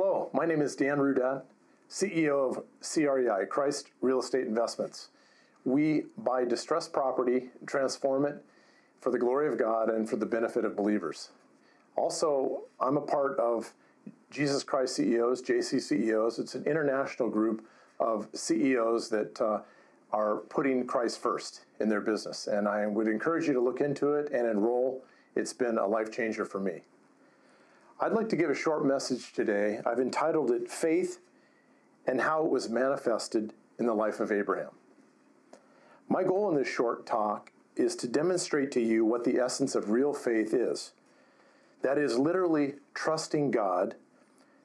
Hello, my name is Dan Rudat, CEO of CREI, Christ Real Estate Investments. We buy distressed property, transform it for the glory of God and for the benefit of believers. Also, I'm a part of Jesus Christ CEOs, JC CEOs. It's an international group of CEOs that uh, are putting Christ first in their business. And I would encourage you to look into it and enroll. It's been a life changer for me. I'd like to give a short message today. I've entitled it Faith and How It Was Manifested in the Life of Abraham. My goal in this short talk is to demonstrate to you what the essence of real faith is. That is literally trusting God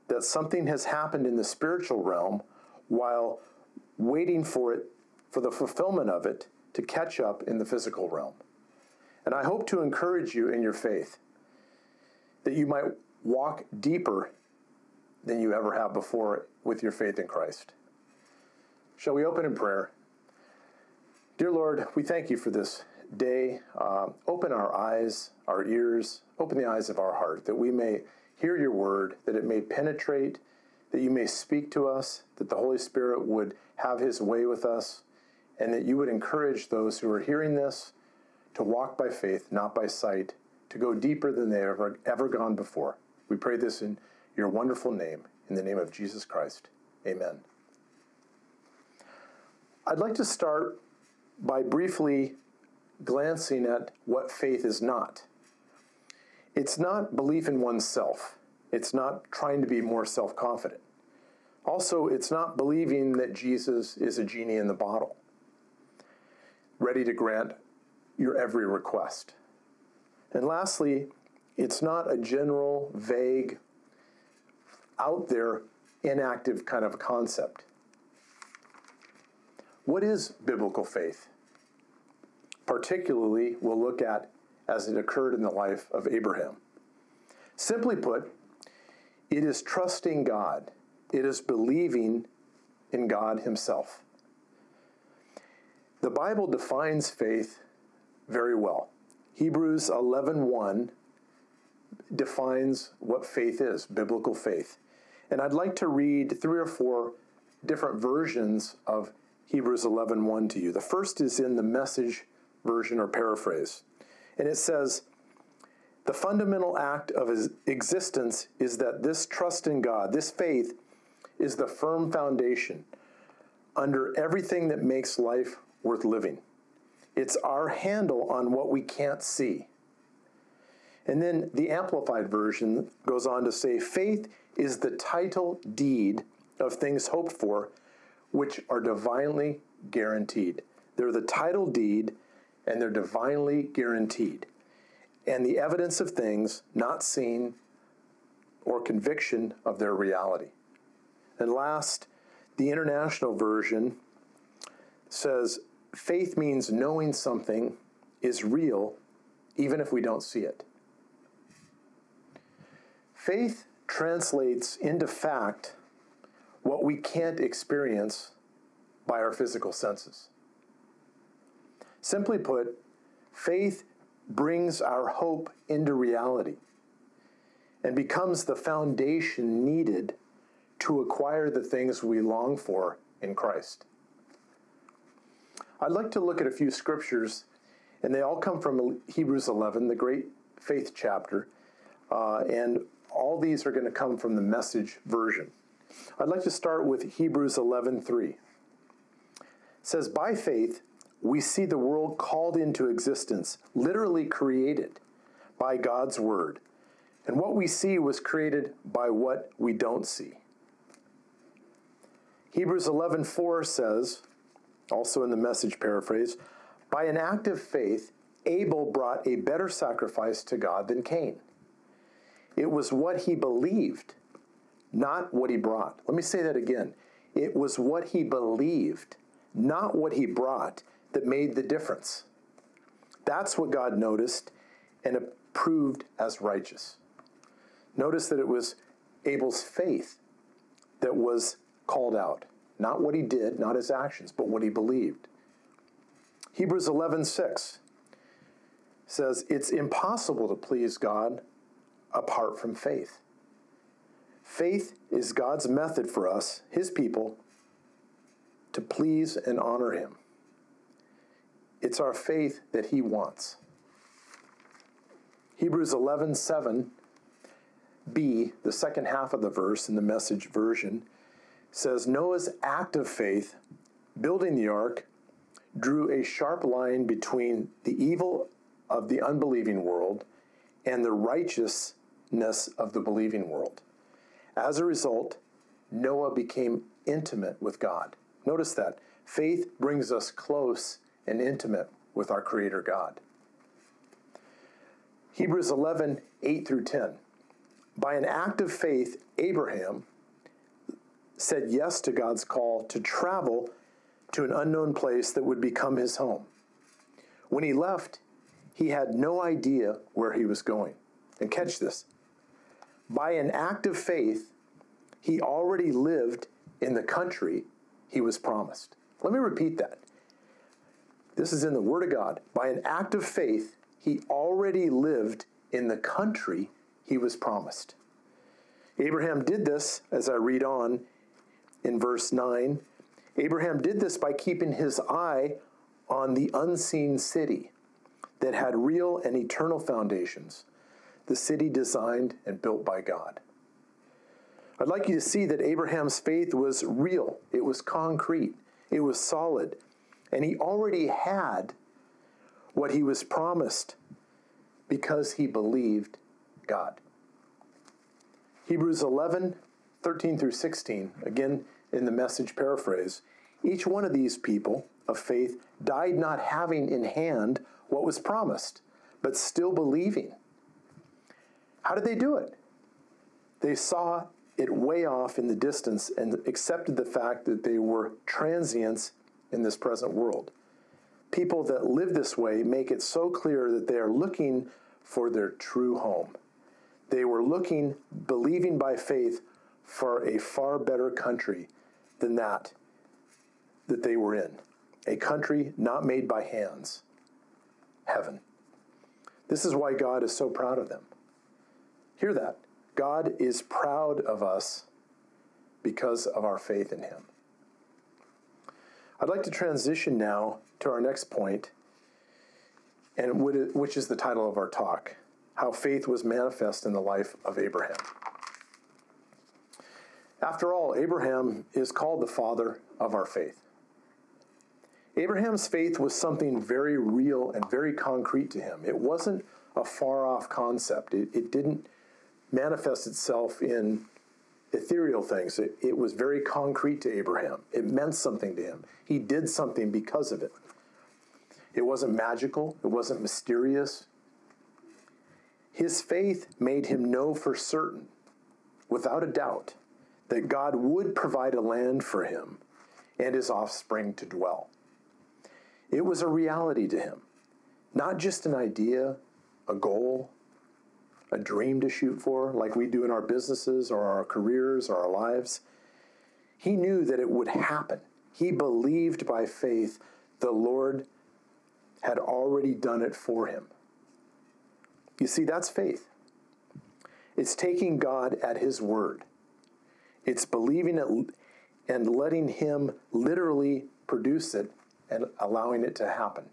that something has happened in the spiritual realm while waiting for it, for the fulfillment of it to catch up in the physical realm. And I hope to encourage you in your faith that you might walk deeper than you ever have before with your faith in Christ. Shall we open in prayer? Dear Lord, we thank you for this day. Uh, open our eyes, our ears, open the eyes of our heart that we may hear your word, that it may penetrate, that you may speak to us, that the Holy Spirit would have his way with us, and that you would encourage those who are hearing this to walk by faith, not by sight, to go deeper than they have ever, ever gone before. We pray this in your wonderful name, in the name of Jesus Christ. Amen. I'd like to start by briefly glancing at what faith is not. It's not belief in oneself. It's not trying to be more self confident. Also, it's not believing that Jesus is a genie in the bottle, ready to grant your every request. And lastly, it's not a general, vague, out there, inactive kind of concept. What is biblical faith? Particularly, we'll look at as it occurred in the life of Abraham. Simply put, it is trusting God, it is believing in God Himself. The Bible defines faith very well. Hebrews 11:1 defines what faith is, biblical faith. And I'd like to read three or four different versions of Hebrews 11:1 to you. The first is in the message version or paraphrase. And it says, the fundamental act of his existence is that this trust in God, this faith, is the firm foundation under everything that makes life worth living. It's our handle on what we can't see. And then the Amplified Version goes on to say faith is the title deed of things hoped for, which are divinely guaranteed. They're the title deed and they're divinely guaranteed. And the evidence of things not seen or conviction of their reality. And last, the international version says faith means knowing something is real even if we don't see it. Faith translates into fact what we can't experience by our physical senses. Simply put, faith brings our hope into reality and becomes the foundation needed to acquire the things we long for in Christ. I'd like to look at a few scriptures, and they all come from Hebrews 11, the great faith chapter, uh, and all these are going to come from the message version. I'd like to start with Hebrews 11:3. It says, "By faith we see the world called into existence, literally created by God's word. And what we see was created by what we don't see. Hebrews 11:4 says, also in the message paraphrase, by an act of faith Abel brought a better sacrifice to God than Cain. It was what he believed, not what he brought. Let me say that again. It was what he believed, not what he brought that made the difference. That's what God noticed and approved as righteous. Notice that it was Abel's faith that was called out, not what he did, not his actions, but what he believed. Hebrews 11:6 says it's impossible to please God apart from faith. Faith is God's method for us, his people, to please and honor him. It's our faith that he wants. Hebrews 11 7 b, the second half of the verse in the message version, says Noah's act of faith, building the ark, drew a sharp line between the evil of the unbelieving world and the righteousness of the believing world. As a result, Noah became intimate with God. Notice that. Faith brings us close and intimate with our Creator God. Hebrews 11, 8 through 10. By an act of faith, Abraham said yes to God's call to travel to an unknown place that would become his home. When he left, he had no idea where he was going. And catch this by an act of faith, he already lived in the country he was promised. Let me repeat that. This is in the Word of God. By an act of faith, he already lived in the country he was promised. Abraham did this, as I read on in verse 9. Abraham did this by keeping his eye on the unseen city that had real and eternal foundations, the city designed and built by God. I'd like you to see that Abraham's faith was real, it was concrete, it was solid, and he already had what he was promised because he believed God. Hebrews 11, 13 through 16, again in the message paraphrase, each one of these people of faith died not having in hand what was promised, but still believing. How did they do it? They saw it way off in the distance and accepted the fact that they were transients in this present world. People that live this way make it so clear that they are looking for their true home. They were looking, believing by faith, for a far better country than that that they were in. A country not made by hands, heaven. This is why God is so proud of them. Hear that. God is proud of us because of our faith in Him. I'd like to transition now to our next point, and which is the title of our talk How Faith Was Manifest in the Life of Abraham. After all, Abraham is called the father of our faith. Abraham's faith was something very real and very concrete to him. It wasn't a far off concept, it, it didn't manifest itself in ethereal things. It, it was very concrete to Abraham. It meant something to him. He did something because of it. It wasn't magical, it wasn't mysterious. His faith made him know for certain, without a doubt, that God would provide a land for him and his offspring to dwell. It was a reality to him, not just an idea, a goal, a dream to shoot for, like we do in our businesses or our careers or our lives. He knew that it would happen. He believed by faith the Lord had already done it for him. You see, that's faith. It's taking God at His word, it's believing it and letting Him literally produce it and allowing it to happen.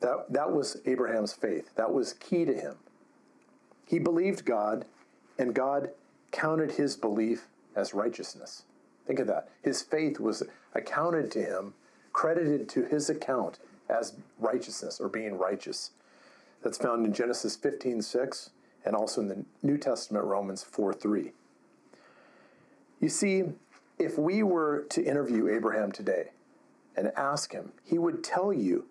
That, that was Abraham's faith. That was key to him. He believed God, and God counted his belief as righteousness. Think of that. His faith was accounted to him, credited to his account as righteousness or being righteous. That's found in Genesis 15 6 and also in the New Testament, Romans 4 3. You see, if we were to interview Abraham today and ask him, he would tell you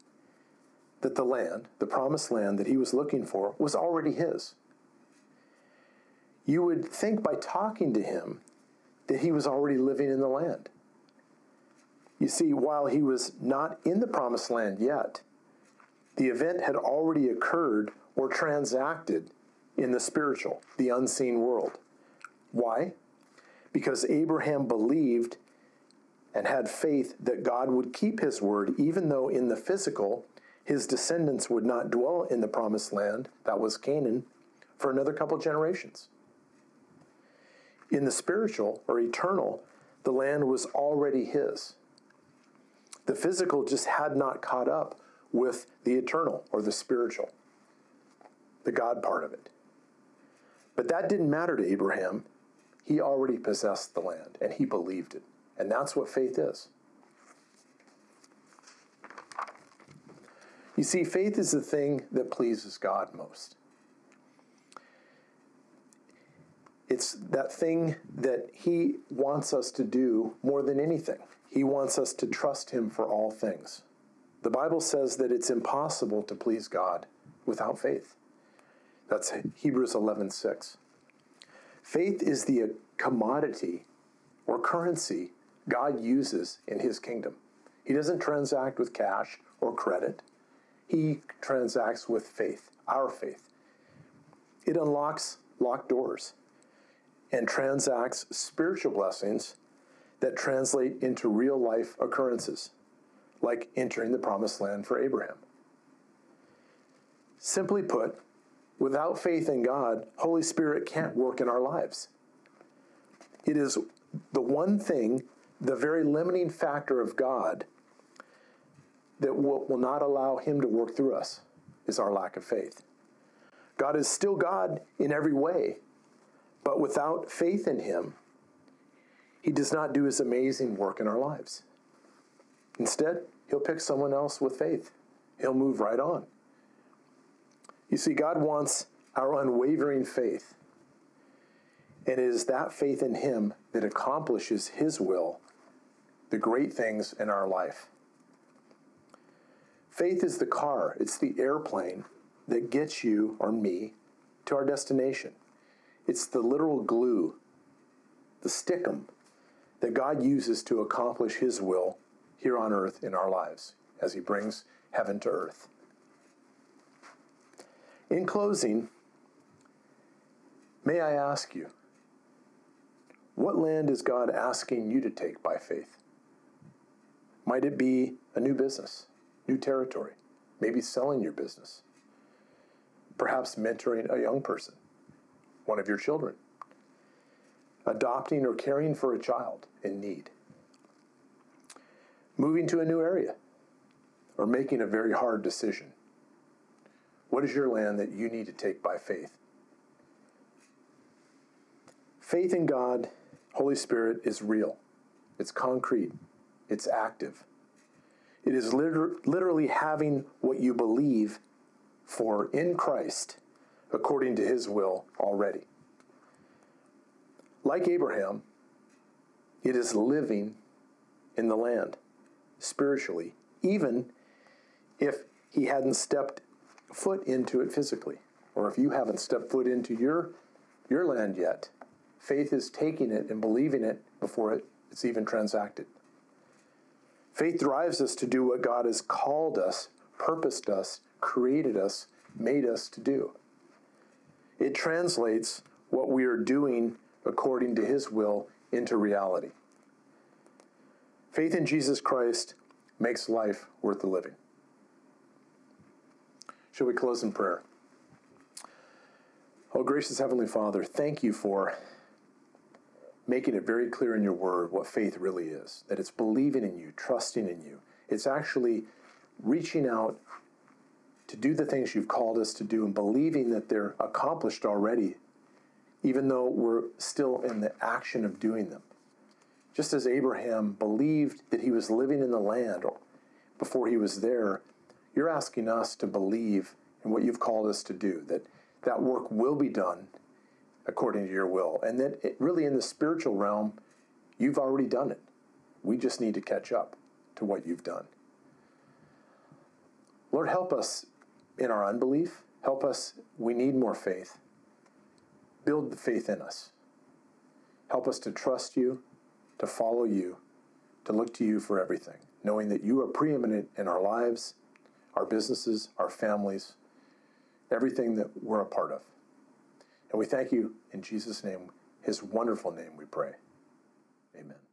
that the land, the promised land that he was looking for, was already his you would think by talking to him that he was already living in the land. You see, while he was not in the promised land yet, the event had already occurred or transacted in the spiritual, the unseen world. Why? Because Abraham believed and had faith that God would keep his word, even though in the physical, his descendants would not dwell in the promised land, that was Canaan, for another couple generations. In the spiritual or eternal, the land was already his. The physical just had not caught up with the eternal or the spiritual, the God part of it. But that didn't matter to Abraham. He already possessed the land and he believed it. And that's what faith is. You see, faith is the thing that pleases God most. It's that thing that He wants us to do more than anything. He wants us to trust Him for all things. The Bible says that it's impossible to please God without faith. That's Hebrews 11:6. Faith is the commodity or currency God uses in his kingdom. He doesn't transact with cash or credit. He transacts with faith, our faith. It unlocks locked doors and transacts spiritual blessings that translate into real life occurrences, like entering the promised land for Abraham. Simply put, without faith in God, Holy Spirit can't work in our lives. It is the one thing, the very limiting factor of God that will, not allow Him to work through us is our lack of faith. God is still God in every way, but without faith in Him, He does not do His amazing work in our lives. Instead, He'll pick someone else with faith, He'll move right on. You see, God wants our unwavering faith. And it is that faith in Him that accomplishes His will, the great things in our life. Faith is the car, it's the airplane that gets you or me to our destination. It's the literal glue, the stickum, that God uses to accomplish His will here on earth in our lives as He brings heaven to earth. In closing, may I ask you, what land is God asking you to take by faith? Might it be a new business? new territory, maybe selling your business, perhaps mentoring a young person, one of your children, adopting or caring for a child in need, moving to a new area, or making a very hard decision. What is your land that you need to take by faith? Faith in God, Holy Spirit, is real. It's concrete. It's active. It is liter- literally having what you believe for in Christ according to his will already. Like Abraham, it is living in the land spiritually, even if he hadn't stepped foot into it physically, or if you haven't stepped foot into your, your land yet. Faith is taking it and believing it before it, it's even transacted. Faith drives us to do what God has called us, purposed us, created us, made us to do. It translates what we are doing according to His will into reality. Faith in Jesus Christ makes life worth the living. Shall we close in prayer? Oh, gracious Heavenly Father, thank you for making it very clear in your word what faith really is that it's believing in you, trusting in you. It's actually reaching out to do the things you've called us to do and believing that they're accomplished already, even though we're still in the action of doing them. Just as Abraham believed that he was living in the land before he was there, you're asking us to believe in what you've called us to do, that that work will be done according to your will. And that it, really in the spiritual realm, you've already done it. We just need to catch up to what you've done. Lord, help us in our unbelief. Help us. We need more faith. Build the faith in us. Help us to trust you, to follow you, to look to you for everything, knowing that you are preeminent in our lives, our businesses, our families, everything that we're a part of. And we thank you in Jesus' name, his wonderful name, we pray. Amen.